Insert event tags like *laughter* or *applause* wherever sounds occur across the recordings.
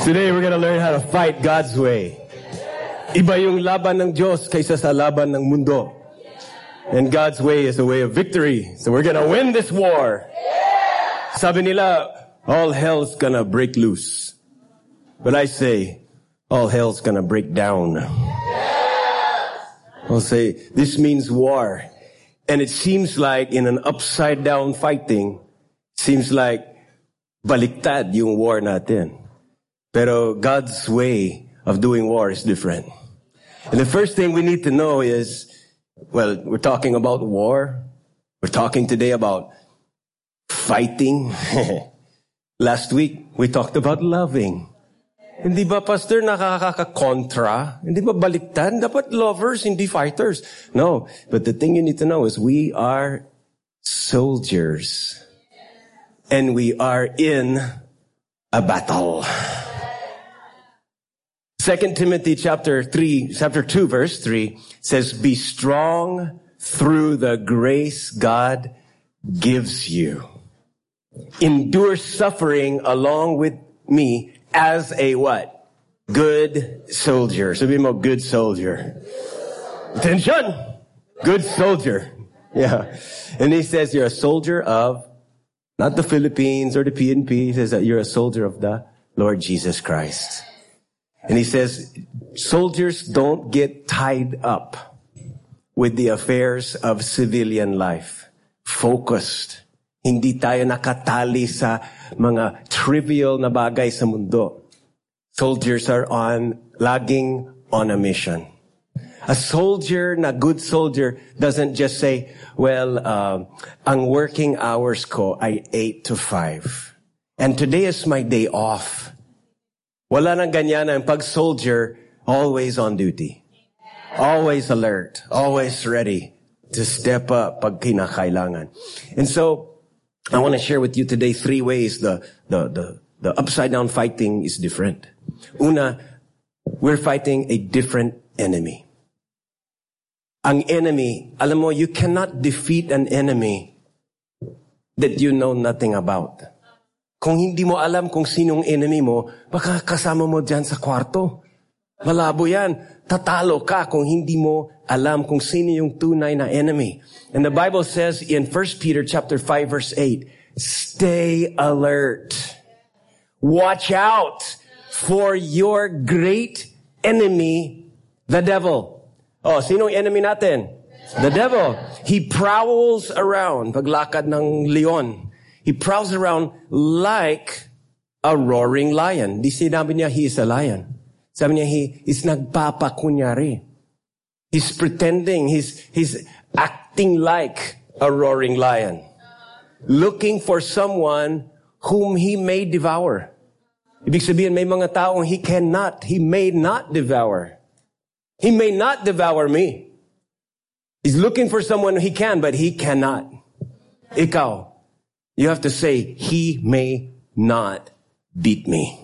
Today we're gonna learn how to fight God's way. Iba yung laban ng Diyos kaysa sa laban ng mundo. And God's way is a way of victory. So we're gonna win this war. Sabi nila, all hell's gonna break loose. But I say, all hell's gonna break down. I'll say, this means war. And it seems like in an upside down fighting, seems like baliktad yung war natin. Pero God's way of doing war is different. And the first thing we need to know is, well, we're talking about war. We're talking today about fighting. *laughs* Last week, we talked about loving. Hindi ba, Pastor, nakaka-kontra? Hindi ba baliktad? Dapat lovers, hindi fighters. No. But the thing you need to know is we are soldiers. And we are in a battle. Second Timothy chapter 3, chapter 2 verse 3 says, be strong through the grace God gives you. Endure suffering along with me as a what? Good soldier. So be a good soldier. Attention! Good soldier. Yeah. And he says you're a soldier of not the Philippines or the PNP. He says that you're a soldier of the Lord Jesus Christ. And he says, soldiers don't get tied up with the affairs of civilian life. Focused. Hindi tayo nakatali sa mga trivial na bagay sa mundo. Soldiers are on, lagging on a mission. A soldier, na good soldier, doesn't just say, well, uh, ang working hours ko ay 8 to 5. And today is my day off. Wala nang ganyan ang pag-soldier, always on duty. Always alert. Always ready to step up pag kinakailangan. And so, I want to share with you today three ways the, the, the, the upside down fighting is different. Una, we're fighting a different enemy. Ang enemy, alam mo, you cannot defeat an enemy that you know nothing about. Kung hindi mo alam kung sinong enemy mo, baka kasama mo dyan sa kwarto. Malabo yan. Tatalo ka kung hindi mo alam kung sino yung tunay na enemy. And the Bible says in 1 Peter chapter 5 verse 8, stay alert. Watch out for your great enemy, the devil. Oh, sinong enemy natin? The devil. He prowls around, paglakad ng leon. He prowls around like a roaring lion. Di sinabi niya he is a lion. Sabi niya he is nagpapakunyari. He's pretending, he's, he's acting like a roaring lion. Looking for someone whom he may devour. Ibig sabihin, may mga taong he cannot, he may not devour. He may not devour me. He's looking for someone he can, but he cannot. Ikaw, you have to say, He may not beat me.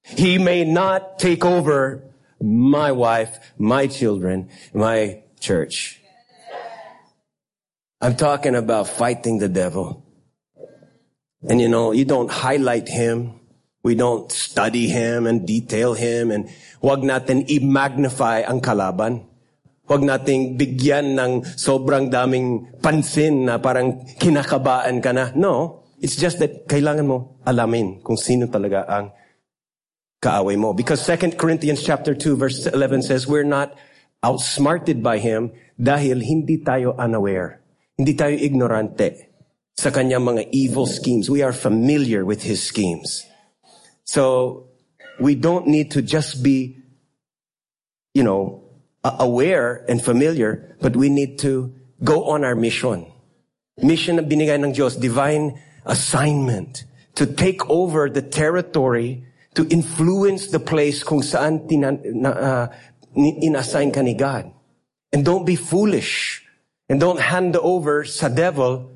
He may not take over my wife, my children, my church. I'm talking about fighting the devil. And you know, you don't highlight him. We don't study him and detail him and wag natin i-magnify ang kalaban. Huwag nating bigyan ng sobrang daming pansin na parang kinakabaan ka na. No, it's just that kailangan mo alamin kung sino talaga ang kaaway mo. Because 2 Corinthians chapter 2 verse 11 says, we're not outsmarted by Him dahil hindi tayo unaware. Hindi tayo ignorante sa kanyang mga evil schemes. We are familiar with His schemes. So, we don't need to just be, you know, aware and familiar, but we need to go on our mission. Mission na binigay ng Diyos, divine assignment to take over the territory, to influence the place kung saan tinan, na, uh, inassign ka ni God. And don't be foolish. And don't hand over sa devil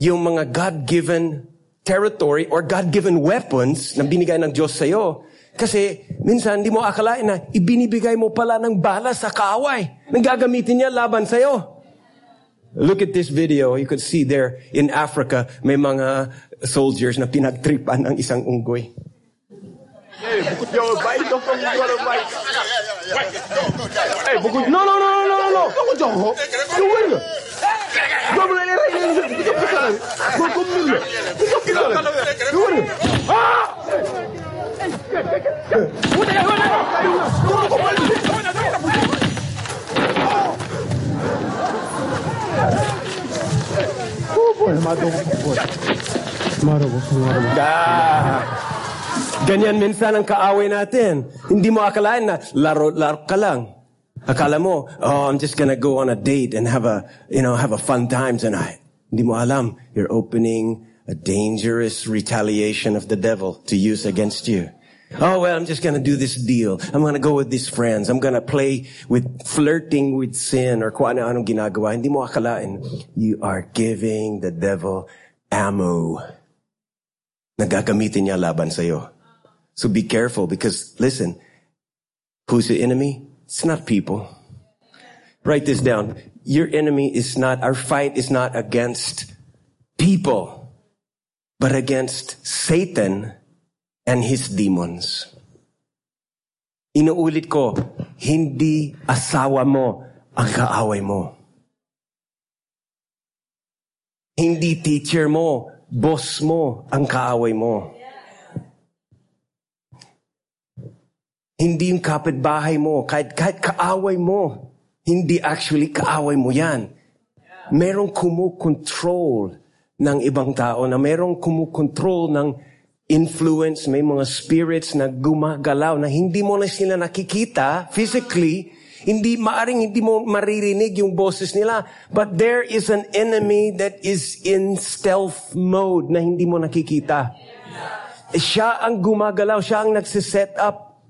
yung mga God-given territory or God-given weapons na binigay ng Diyos sa'yo kasi minsan hindi mo akalain na ibinibigay mo pala ng bala sa kaaway. Nang gagamitin niya laban sa'yo. Look at this video. You could see there in Africa, may mga soldiers na pinagtripan ng isang unggoy. Hey, bukod niya baik dong kung jual baik. Hey, bukod no no no no no no. Kamu jauh. Keluar. Gua boleh lari ini. Kita pesan. Gua kumil. Kita kita. Keluar. Ah! Udah ya, udah. Ah. Ganyan minsan ang kaaway natin. Hindi mo akalain na laro-laro ka lang. Akala mo, oh, I'm just gonna go on a date and have a, you know, have a fun time tonight. Hindi mo alam, you're opening a dangerous retaliation of the devil to use against you. Oh, well, I'm just gonna do this deal. I'm gonna go with these friends. I'm gonna play with flirting with sin or kung ano-anong ginagawa. Hindi mo akalain, you are giving the devil ammo na gagamitin niya laban sa'yo. So be careful because listen, who's the enemy? It's not people. Write this down. Your enemy is not, our fight is not against people, but against Satan and his demons. Inuulit ko, hindi asawa mo ang kaaway mo. Hindi teacher mo, boss mo ang kaaway mo. Hindi yung kapitbahay mo, kahit, kahit kaaway mo, hindi actually kaaway mo yan. Merong kumukontrol ng ibang tao, na merong kumukontrol ng influence, may mga spirits na gumagalaw na hindi mo na sila nakikita physically, hindi maaring hindi mo maririnig yung boses nila. But there is an enemy that is in stealth mode na hindi mo nakikita. Siya ang gumagalaw, siya ang nagsiset up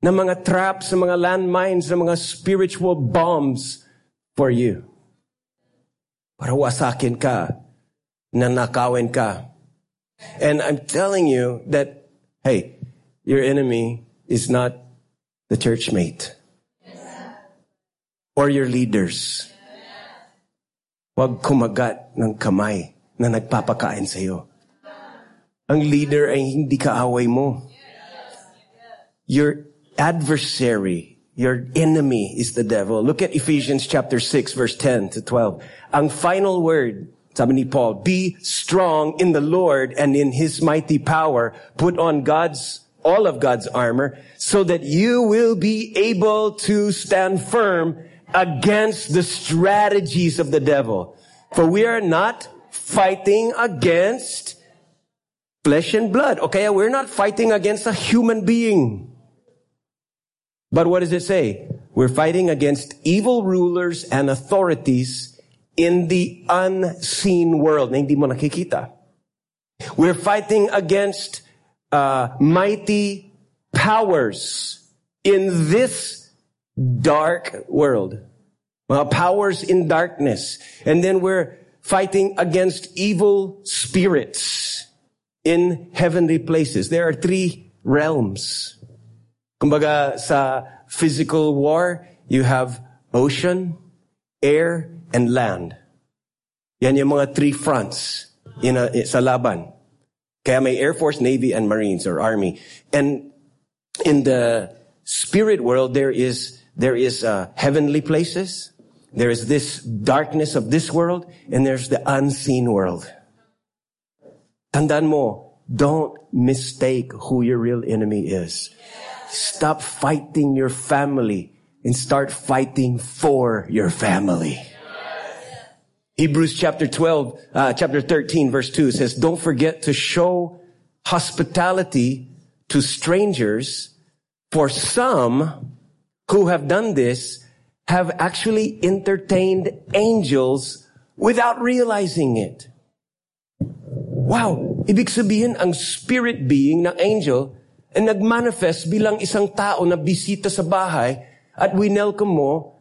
ng mga traps, ng mga landmines, ng mga spiritual bombs for you. Para wasakin ka, nanakawin ka. And I'm telling you that, hey, your enemy is not the church mate. Or your leaders. Huwag kumagat ng kamay na nagpapakain sa iyo. Ang leader ay hindi kaaway mo. Your adversary, your enemy is the devil. Look at Ephesians chapter 6 verse 10 to 12. Ang final word, sabi ni Paul, be strong in the Lord and in his mighty power. Put on God's, all of God's armor so that you will be able to stand firm against the strategies of the devil. For we are not fighting against flesh and blood. Okay, we're not fighting against a human being. But what does it say? We're fighting against evil rulers and authorities in the unseen world na hindi mo nakikita. We're fighting against uh, mighty powers in this dark world. Powers in darkness. And then we're fighting against evil spirits in heavenly places. There are three realms. Kumbaga, sa physical war, you have ocean, air, and land. Yan yung mga three fronts in a, sa laban. Kaya may Air Force, Navy, and Marines or Army. And in the spirit world, there is, there is uh, heavenly places. There is this darkness of this world, and there's the unseen world. Tandaan mo, don't mistake who your real enemy is. Stop fighting your family and start fighting for your family. Hebrews chapter 12, uh, chapter 13 verse 2 says, don't forget to show hospitality to strangers for some who have done this have actually entertained angels without realizing it. Wow! Ibig sabihin, ang spirit being ng angel and nagmanifest bilang isang tao na bisita sa bahay at winelcome mo,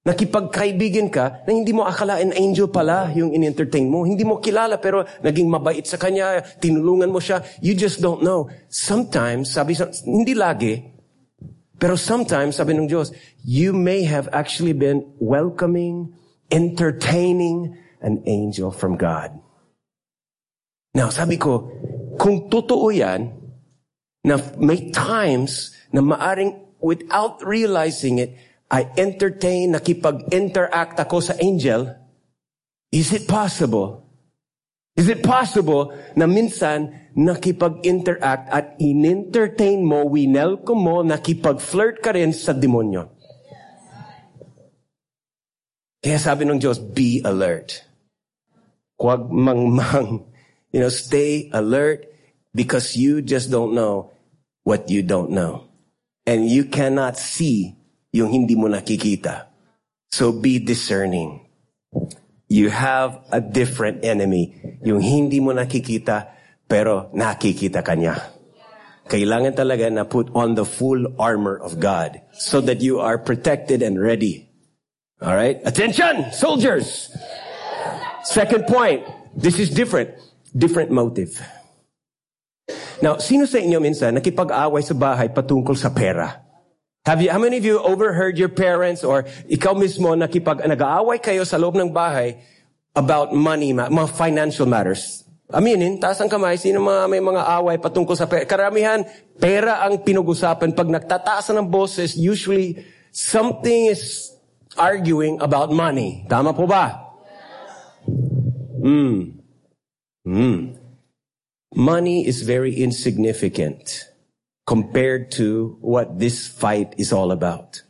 nakipagkaibigan ka na hindi mo akalain angel pala yung in-entertain mo. Hindi mo kilala pero naging mabait sa kanya, tinulungan mo siya. You just don't know. Sometimes, sabi sa, hindi lagi, pero sometimes, sabi ng Diyos, you may have actually been welcoming, entertaining an angel from God. Now, sabi ko, kung totoo yan, na may times na maaring without realizing it, I entertain, nakipag-interact ako sa angel. Is it possible? Is it possible na minsan nakipag-interact at in-entertain mo, winelcome mo, nakipag-flirt ka rin sa demonyo? Kaya sabi ng Diyos, be alert. Huwag mangmang. You know, stay alert because you just don't know what you don't know. And you cannot see yung hindi mo nakikita. So be discerning. You have a different enemy. Yung hindi mo nakikita, pero nakikita kanya. Kailangan talaga na put on the full armor of God so that you are protected and ready. All right? Attention, soldiers! Second point. This is different. Different motive. Now, sino sa inyo minsan nakipag-away sa bahay patungkol sa pera? Have you, how many of you overheard your parents or ikaw mismo nakipag, nag-aaway kayo sa loob ng bahay about money, mga financial matters? Aminin, taas ang kamay, sino mga may mga away patungkol sa pera? Karamihan, pera ang pinag-usapan. Pag nagtataas ng boses, usually something is arguing about money. Tama po ba? Hmm. Hmm. Money is very insignificant compared to what this fight is all about.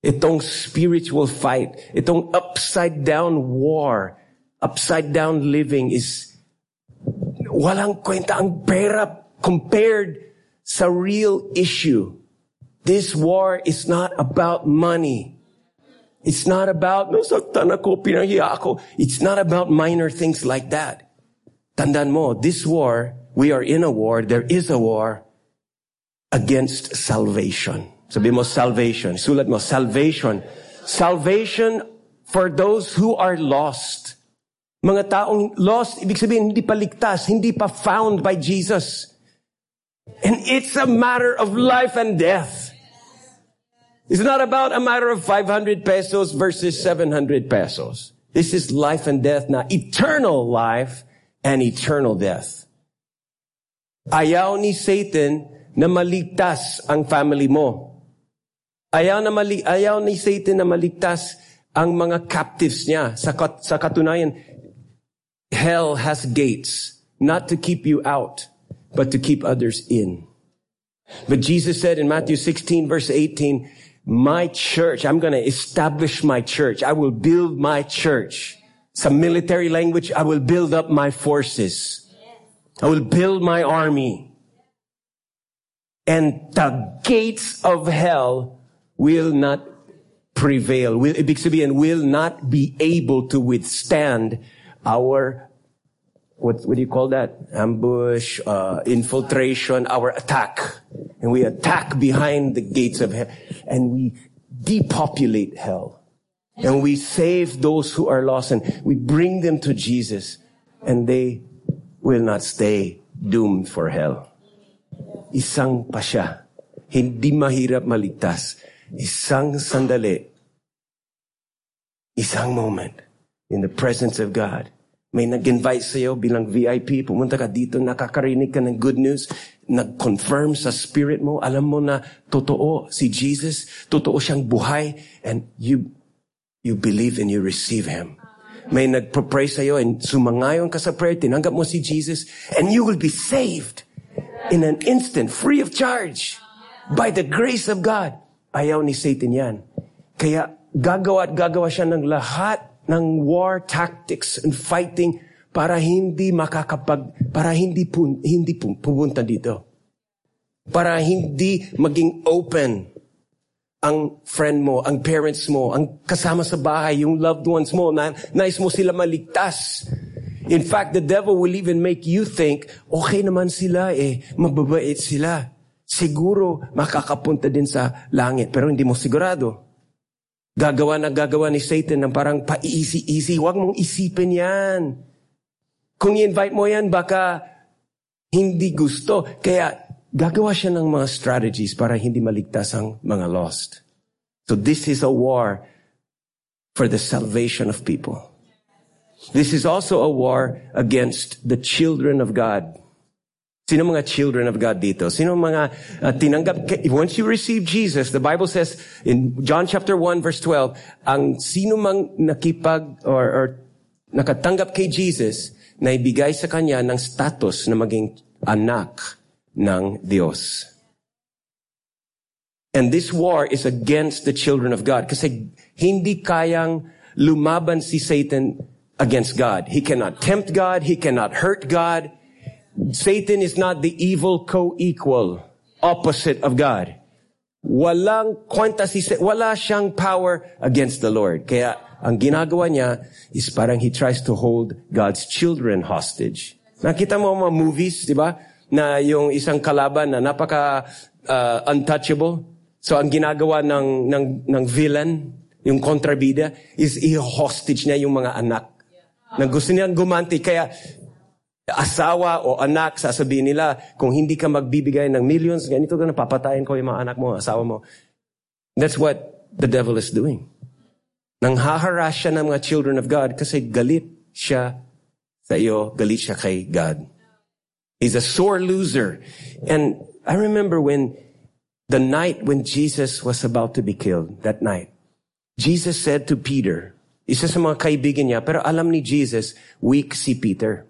Itong spiritual fight, itong upside down war, upside down living is walang kwenta ang pera compared sa real issue. This war is not about money. It's not about, nasaktan ako, pinahiya ako. It's not about minor things like that. Tandaan mo, this war, we are in a war, there is a war against salvation. Sabi mo, salvation. Sulat mo, salvation. Salvation for those who are lost. Mga taong lost, ibig sabihin, hindi pa ligtas, hindi pa found by Jesus. And it's a matter of life and death. It's not about a matter of 500 pesos versus 700 pesos. This is life and death na eternal life and eternal death. Ayaw ni Satan na maligtas ang family mo. Ayaw, na mali, ayaw ni Satan na maligtas ang mga captives niya. Sa, sa katunayan, hell has gates, not to keep you out, but to keep others in. But Jesus said in Matthew 16 verse 18, my church, I'm going to establish my church. I will build my church. Some military language, I will build up my forces. I will build my army. And the gates of hell will not prevail. Will, sabihin, will not be able to withstand our what, what do you call that? Ambush, uh, infiltration, our attack. And we attack behind the gates of hell. And we depopulate hell. And we save those who are lost and we bring them to Jesus and they will not stay doomed for hell. Isang pasya. Hindi mahirap maligtas. Isang sandali. Isang moment in the presence of God. May nag-invite sa'yo bilang VIP, pumunta ka dito, nakakarinig ka ng good news, nag-confirm sa spirit mo, alam mo na totoo si Jesus, totoo siyang buhay, and you you believe and you receive Him. May nagpro-pray sa'yo and sumangayon ka sa prayer, tinanggap mo si Jesus, and you will be saved in an instant, free of charge, by the grace of God. Ayaw ni Satan yan. Kaya gagawa at gagawa siya ng lahat ng war tactics and fighting para hindi makakapag, para hindi, pun, hindi pun, pupunta dito. Para hindi maging open ang friend mo, ang parents mo, ang kasama sa bahay, yung loved ones mo, na nais mo sila maligtas. In fact, the devil will even make you think, okay naman sila eh, mababait sila. Siguro makakapunta din sa langit, pero hindi mo sigurado. Gagawa na gagawa ni Satan ng parang pa-easy-easy. Huwag mong isipin yan. Kung i-invite mo yan, baka hindi gusto. Kaya gagawa siya ng mga strategies para hindi maligtas ang mga lost. So this is a war for the salvation of people. This is also a war against the children of God. Sino mga children of God dito? Sino mga uh, tinanggap? Once you receive Jesus, the Bible says in John chapter 1 verse 12, ang sino mang nakipag or, or nakatanggap kay Jesus, na ibigay sa kanya ng status na maging anak ng Diyos. And this war is against the children of God kasi hindi kayang lumaban si Satan against God. He cannot tempt God. He cannot hurt God. Satan is not the evil co-equal opposite of God. Walang kwenta si wala siyang power against the Lord. Kaya ang ginagawa niya is parang he tries to hold God's children hostage. Nakita mo mga movies, di ba? Na yung isang kalaban na napaka uh, untouchable. So ang ginagawa ng, ng, ng villain, yung kontrabida, is i-hostage niya yung mga anak. Na gusto niyang gumanti. Kaya asawa o anak, sasabihin nila, kung hindi ka magbibigay ng millions, ganito ka na, papatayin ko yung mga anak mo, asawa mo. That's what the devil is doing. Nang haharas siya ng mga children of God kasi galit siya sa iyo, galit siya kay God. He's a sore loser. And I remember when the night when Jesus was about to be killed, that night, Jesus said to Peter, isa sa mga kaibigan niya, pero alam ni Jesus, weak si Peter.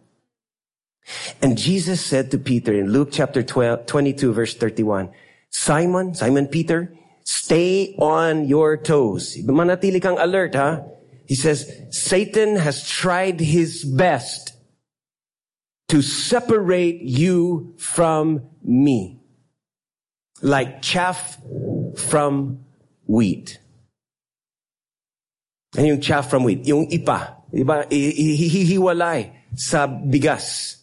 And Jesus said to Peter in Luke chapter 12, 22 verse 31, Simon, Simon Peter, stay on your toes. Manatili kang alert, ha? He says, Satan has tried his best to separate you from me. Like chaff from wheat. And yung chaff from wheat, yung ipa, iba, hihiwalay sa bigas.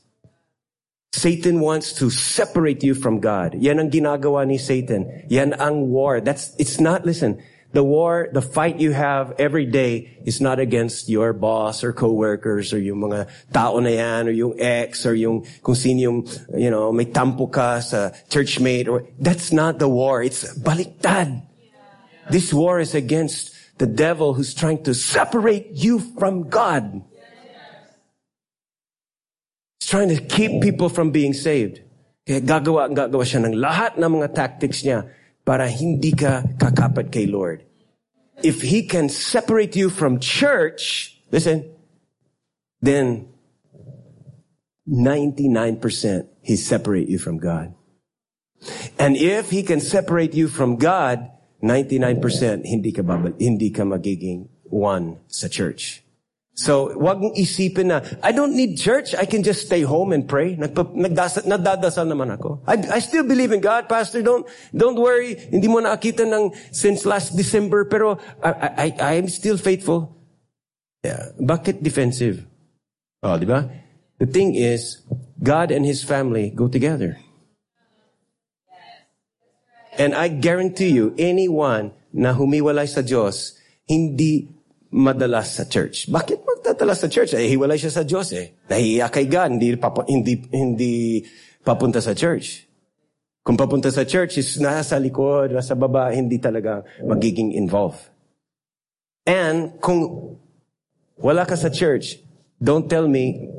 Satan wants to separate you from God. Yan ang ginagawa ni Satan. Yan ang war. That's, it's not, listen, the war, the fight you have every day is not against your boss or coworkers or yung mga tao na yan or yung ex or yung kung sino yung, you know, may tampo ka sa churchmate or, that's not the war. It's baliktad. This war is against the devil who's trying to separate you from God He's trying to keep people from being saved. Kaya gagawa, gagawa siya ng lahat ng mga tactics niya para hindi ka kakapat kay Lord. If He can separate you from church, listen, then 99% He separate you from God. And if He can separate you from God, 99% hindi ka, babal, hindi ka magiging one sa church. So, wag mong isipin na, I don't need church. I can just stay home and pray. Nagpa, nagdasal, nadadasal naman ako. I, I still believe in God, Pastor. Don't, don't worry. Hindi mo nakakita ng since last December, pero I, I, I am still faithful. Yeah. Bakit defensive? Oh, di ba? The thing is, God and His family go together. And I guarantee you, anyone na humiwalay sa Diyos, hindi madalas sa church. Bakit magdadala sa church? Eh, hiwalay siya sa Diyos eh. Nahiya kay God, hindi, papa, hindi, hindi papunta sa church. Kung papunta sa church, is nasa likod, nasa baba, hindi talaga magiging involved. And kung wala ka sa church, don't tell me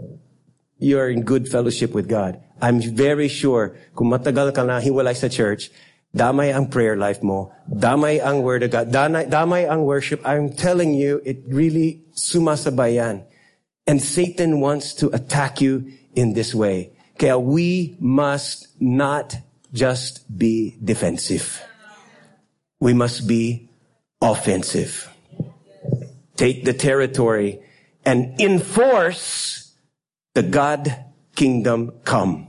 you're in good fellowship with God. I'm very sure kung matagal ka na hiwalay sa church, Damay ang prayer life mo. Damay ang word of God. Damay, damay ang worship. I'm telling you, it really sumasabayan. And Satan wants to attack you in this way. Kaya we must not just be defensive. We must be offensive. Take the territory and enforce the God kingdom come.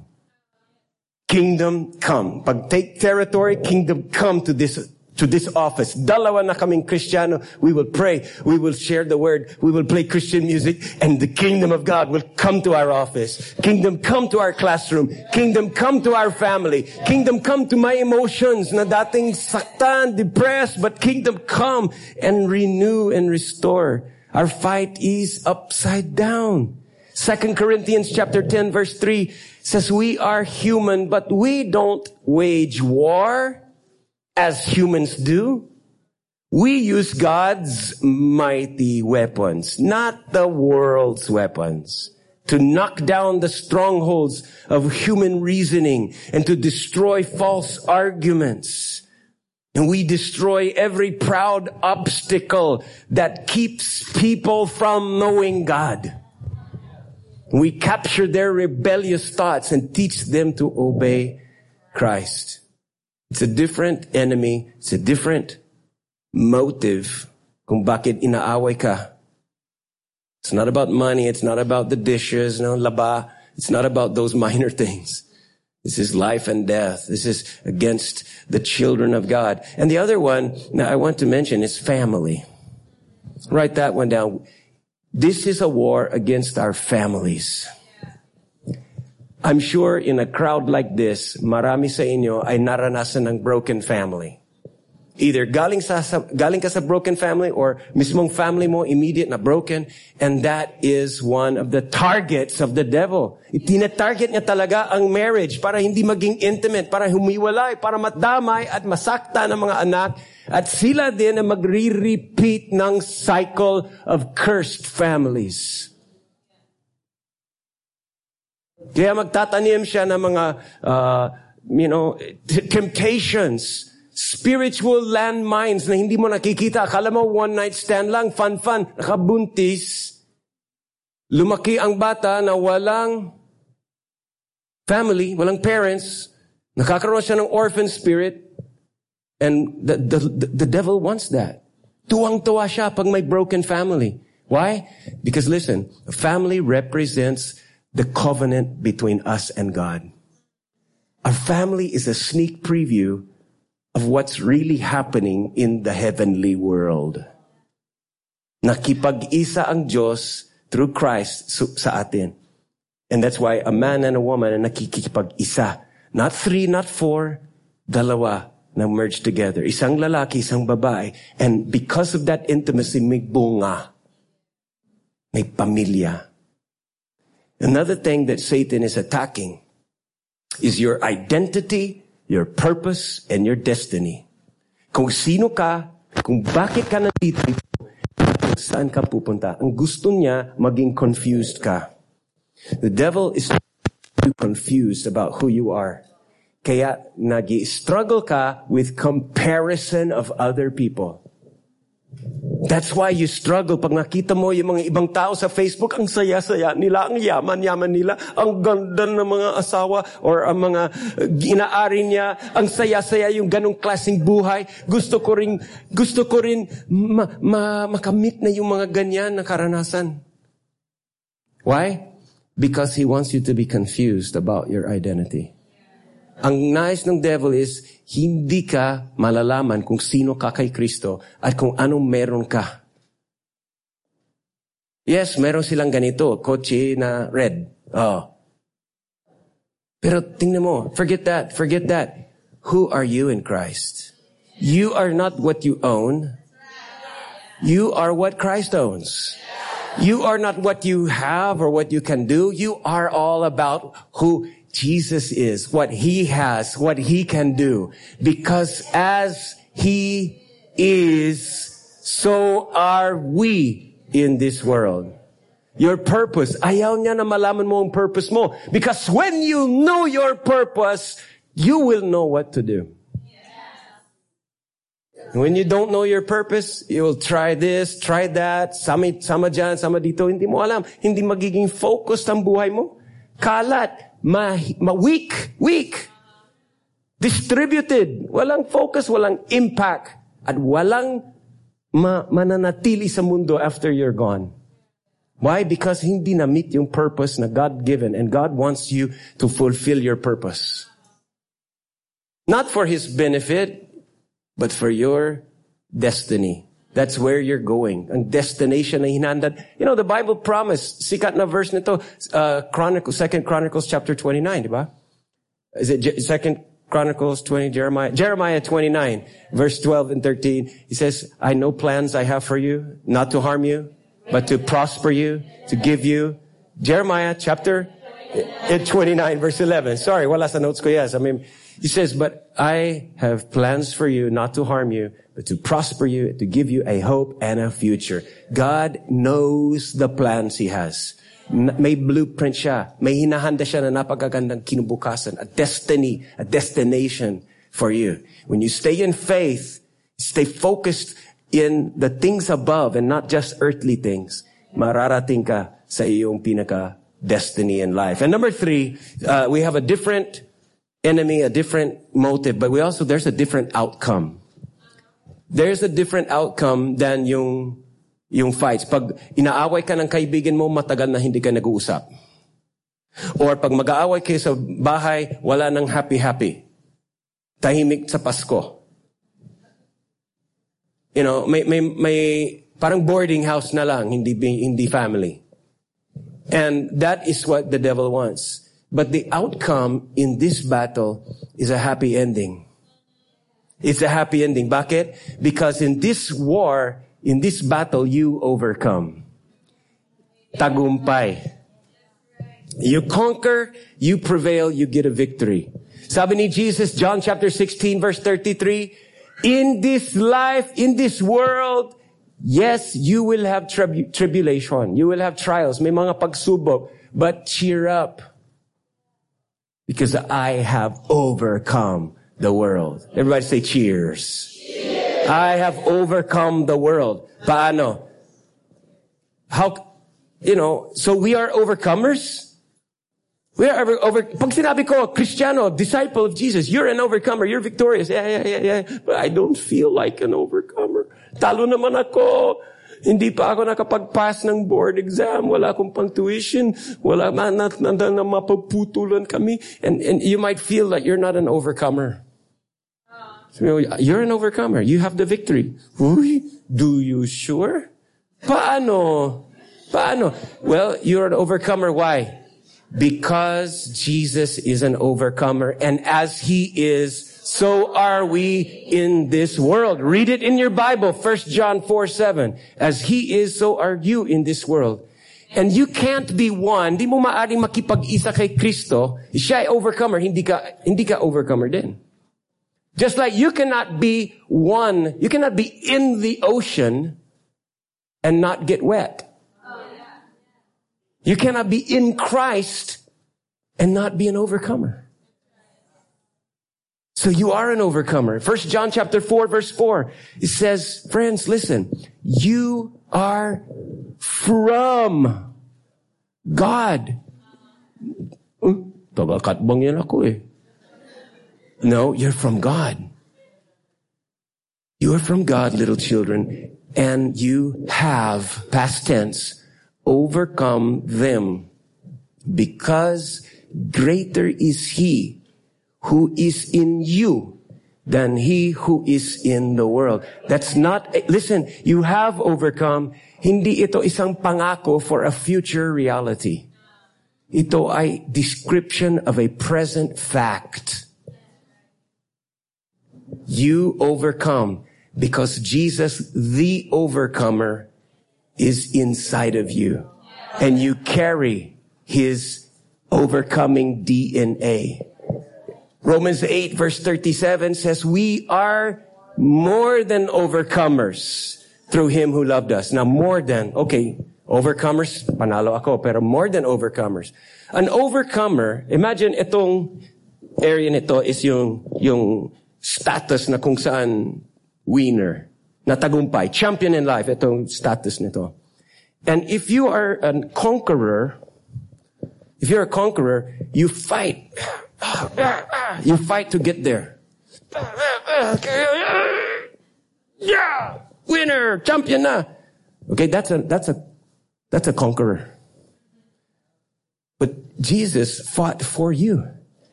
Kingdom come. Pag take territory, kingdom come to this to this office. Dalawa na kaming Kristiyano. We will pray. We will share the word. We will play Christian music and the kingdom of God will come to our office. Kingdom come to our classroom. Kingdom come to our family. Kingdom come to my emotions na dating saktan, depressed, but kingdom come and renew and restore. Our fight is upside down. Second Corinthians chapter 10 verse 3 says we are human, but we don't wage war as humans do. We use God's mighty weapons, not the world's weapons to knock down the strongholds of human reasoning and to destroy false arguments. And we destroy every proud obstacle that keeps people from knowing God. We capture their rebellious thoughts and teach them to obey Christ. It's a different enemy. It's a different motive kung bakit inaaway ka. It's not about money. It's not about the dishes, no laba. It's not about those *laughs* minor things. This is life and death. This is against the children of God. And the other one now I want to mention is family. Write that one down. This is a war against our families. I'm sure in a crowd like this, marami sa inyo ay naranasan ng broken family. Either galing, sa, galing ka sa broken family or mismong family mo immediate na broken. And that is one of the targets of the devil. Tina-target niya talaga ang marriage para hindi maging intimate, para humiwalay, para matdamay at masakta ng mga anak. At sila din na magre-repeat ng cycle of cursed families. Kaya magtatanim siya ng mga, uh, you know, temptations spiritual landmines na hindi mo nakikita. Akala mo one night stand lang, fun-fun, nakabuntis. Lumaki ang bata na walang family, walang parents. Nakakaroon siya ng orphan spirit. And the, the, the, the devil wants that. Tuwang-tuwa siya pag may broken family. Why? Because listen, family represents the covenant between us and God. Our family is a sneak preview of what's really happening in the heavenly world. Nakipag-isa ang Diyos through Christ sa atin. And that's why a man and a woman na nakikipag-isa. Not three, not four, dalawa na merge together. Isang lalaki, isang babae. And because of that intimacy, may bunga. May pamilya. Another thing that Satan is attacking is your identity your purpose, and your destiny. Kung sino ka, kung bakit ka nandito, saan ka pupunta. Ang gusto niya, maging confused ka. The devil is too confused about who you are. Kaya nag-struggle ka with comparison of other people. That's why you struggle pag nakita mo yung mga ibang tao sa Facebook, ang saya-saya nila, ang yaman-yaman nila, ang ganda ng mga asawa or ang mga ginaari niya, ang saya-saya yung ganong klaseng buhay. Gusto ko rin, gusto ko rin ma, ma, makamit na yung mga ganyan na karanasan. Why? Because he wants you to be confused about your identity. Ang nais ng devil is, hindi ka malalaman kung sino ka kay Kristo at kung anong meron ka. Yes, meron silang ganito, kotse na red. Oh. Pero tingnan mo, forget that, forget that. Who are you in Christ? You are not what you own. You are what Christ owns. You are not what you have or what you can do. You are all about who Jesus is, what he has, what he can do. Because as he is, so are we in this world. Your purpose. Ayaw niya na malaman mo ang purpose mo. Because when you know your purpose, you will know what to do. When you don't know your purpose, you will try this, try that, sama, sama dyan, sama dito, hindi mo alam. Hindi magiging focused ang buhay mo. Kalat ma, ma weak, weak. Distributed. Walang focus, walang impact. At walang ma, mananatili sa mundo after you're gone. Why? Because hindi na meet yung purpose na God given and God wants you to fulfill your purpose. Not for His benefit, but for your destiny. That's where you're going. Ang destination na hinandad. You know, the Bible promised, sikat na verse nito, uh, Chronicles, Second Chronicles chapter 29, di ba? Is it Second Chronicles 20, Jeremiah? Jeremiah 29, verse 12 and 13. He says, I know plans I have for you, not to harm you, but to prosper you, to give you. Jeremiah chapter 29, verse 11. Sorry, wala sa notes ko yes. I mean, he says, but I have plans for you, not to harm you, but to prosper you, to give you a hope and a future. God knows the plans He has. May blueprint siya. May hinahanda siya na napakagandang kinubukasan. A destiny, a destination for you. When you stay in faith, stay focused in the things above and not just earthly things, mararating ka sa iyong pinaka destiny in life. And number three, uh, we have a different enemy, a different motive, but we also, there's a different outcome. There's a different outcome than yung, yung fights. Pag inaaway ka ng kaibigan mo, matagal na hindi ka nag-uusap. Or pag mag-aaway kayo sa bahay, wala nang happy-happy. Tahimik sa Pasko. You know, may, may, may parang boarding house na lang, hindi, hindi family. And that is what the devil wants. But the outcome in this battle is a happy ending. It's a happy ending. Bakit? Because in this war, in this battle, you overcome. Tagumpay. You conquer, you prevail, you get a victory. Sabi ni Jesus, John chapter 16 verse 33, in this life, in this world, yes, you will have tribu- tribulation. You will have trials. May mga pagsubok. But cheer up. Because I have overcome the world. Everybody say cheers. I have overcome the world. but Paano? How, you know, so we are overcomers. We are over, over, pag sinabi ko, Cristiano, disciple of Jesus, you're an overcomer, you're victorious. Yeah, yeah, yeah, yeah. But I don't feel like an overcomer. Talo naman ako. Hindi pa ako nakapag-pass ng board exam. Wala akong pang tuition. Wala na, na, na, na mapaputulan kami. And, and you might feel that you're not an overcomer. You're an overcomer. You have the victory. Do you sure? Paano? Paano? Well, you're an overcomer. Why? Because Jesus is an overcomer. And as he is, so are we in this world. Read it in your Bible, 1 John 4, 7. As he is, so are you in this world. And you can't be one. Di mo maaring makipag-isa kay Kristo. Siya ay overcomer. Hindi ka, hindi ka overcomer din. Just like you cannot be one, you cannot be in the ocean and not get wet. You cannot be in Christ and not be an overcomer. So you are an overcomer. First John chapter 4 verse 4. It says, friends, listen, you are from God. No, you're from God. You are from God, little children, and you have, past tense, overcome them because greater is he who is in you than he who is in the world. That's not, listen, you have overcome. Hindi ito isang pangako for a future reality. Ito ay description of a present fact. You overcome because Jesus, the overcomer, is inside of you. And you carry his overcoming DNA. Romans 8 verse 37 says, we are more than overcomers through him who loved us. Now more than, okay, overcomers, panalo ako, pero more than overcomers. An overcomer, imagine itong area nito is yung, yung status na kung saan winner, na tagumpay, champion in life, itong status nito. And if you are a conqueror, if you're a conqueror, you fight. You fight to get there. Yeah! Winner! Champion na! Okay, that's a, that's a, that's a conqueror. But Jesus fought for you.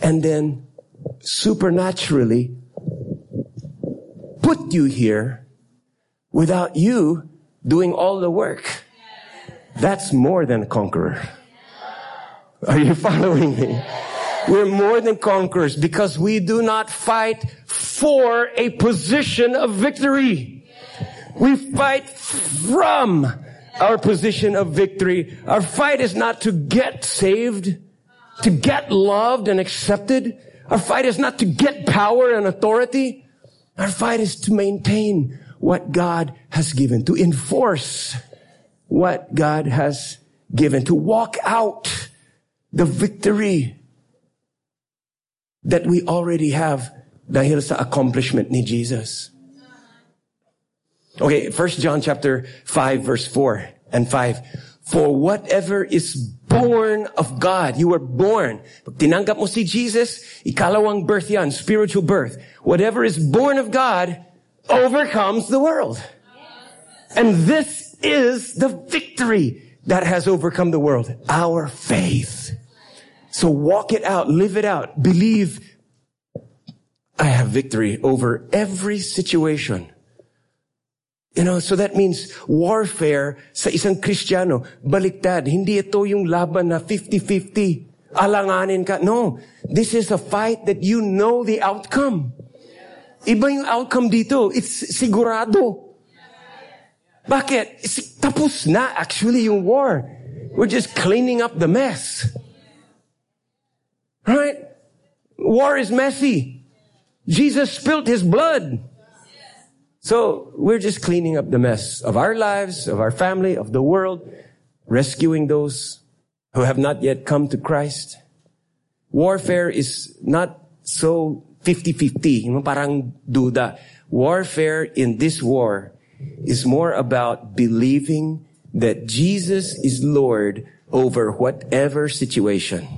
And then supernaturally put you here without you doing all the work. That's more than a conqueror. Are you *laughs* following me? We're more than conquerors because we do not fight for a position of victory. We fight from our position of victory. Our fight is not to get saved, to get loved and accepted. Our fight is not to get power and authority. Our fight is to maintain what God has given, to enforce what God has given to walk out the victory that we already have dahil sa accomplishment ni Jesus. Okay, First John chapter 5 verse 4 and 5. For whatever is born of God, you were born. Pag tinanggap mo si Jesus, ikalawang birth yan, spiritual birth. Whatever is born of God overcomes the world. And this is the victory that has overcome the world. Our faith. So walk it out, live it out, believe I have victory over every situation. You know, so that means warfare sa isang Kristiyano, baliktad. Hindi ito yung laban na 50-50. Alanganin ka. No. This is a fight that you know the outcome. Iba yung outcome dito. It's sigurado. Bakit? It's, tapos na actually yung war. We're just cleaning up the mess. Right? War is messy. Jesus spilt his blood. So we're just cleaning up the mess of our lives, of our family, of the world, rescuing those who have not yet come to Christ. Warfare is not so 50-50, parang duda. Warfare in this war is more about believing that Jesus is Lord over whatever situation.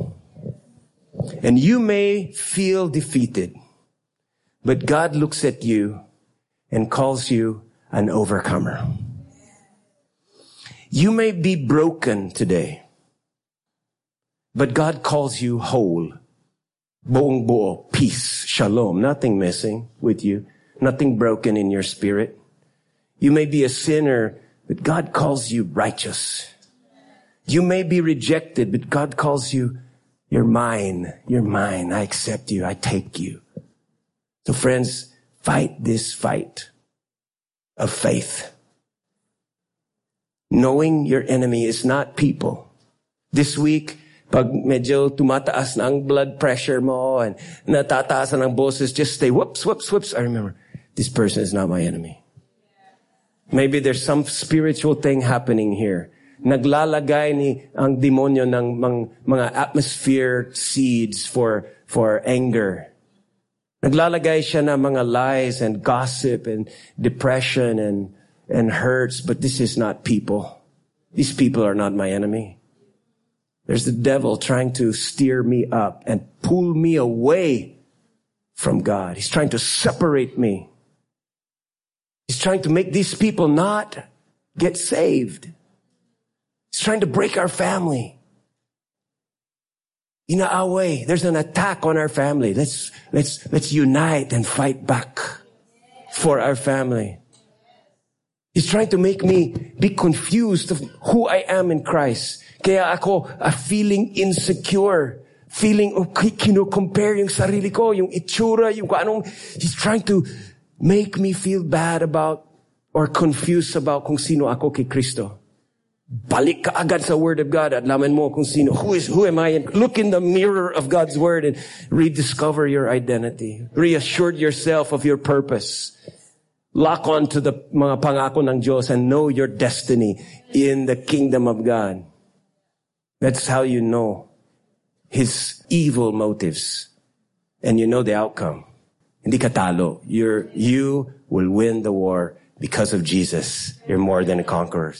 And you may feel defeated, but God looks at you and calls you an overcomer. You may be broken today, but God calls you whole. Buong buo, peace, shalom, nothing missing with you, nothing broken in your spirit. You may be a sinner, but God calls you righteous. You may be rejected, but God calls you you're mine. You're mine. I accept you. I take you. So friends, fight this fight of faith. Knowing your enemy is not people. This week, pag medyo tumataas na ang blood pressure mo and natataasan ang boses, just stay whoops, whoops, whoops. I remember, this person is not my enemy. Maybe there's some spiritual thing happening here naglalagay ni ang demonyo ng mga atmosphere seeds for, for anger. Naglalagay siya ng mga lies and gossip and depression and, and hurts, but this is not people. These people are not my enemy. There's the devil trying to steer me up and pull me away from God. He's trying to separate me. He's trying to make these people not get saved. He's trying to break our family. In our way, there's an attack on our family. Let's, let's, let's unite and fight back for our family. He's trying to make me be confused of who I am in Christ. Kaya ako a feeling insecure. Feeling, oh, kino-compare yung sarili ko, yung itsura, yung anong, he's trying to make me feel bad about or confused about kung sino ako kay Kristo. Balik ka agad sa Word of God at laman mo kung sino. Who is, who am I? And look in the mirror of God's Word and rediscover your identity. Reassure yourself of your purpose. Lock on to the mga pangako ng Diyos and know your destiny in the kingdom of God. That's how you know His evil motives. And you know the outcome. Hindi ka talo. You're, you will win the war because of Jesus. You're more than a conqueror.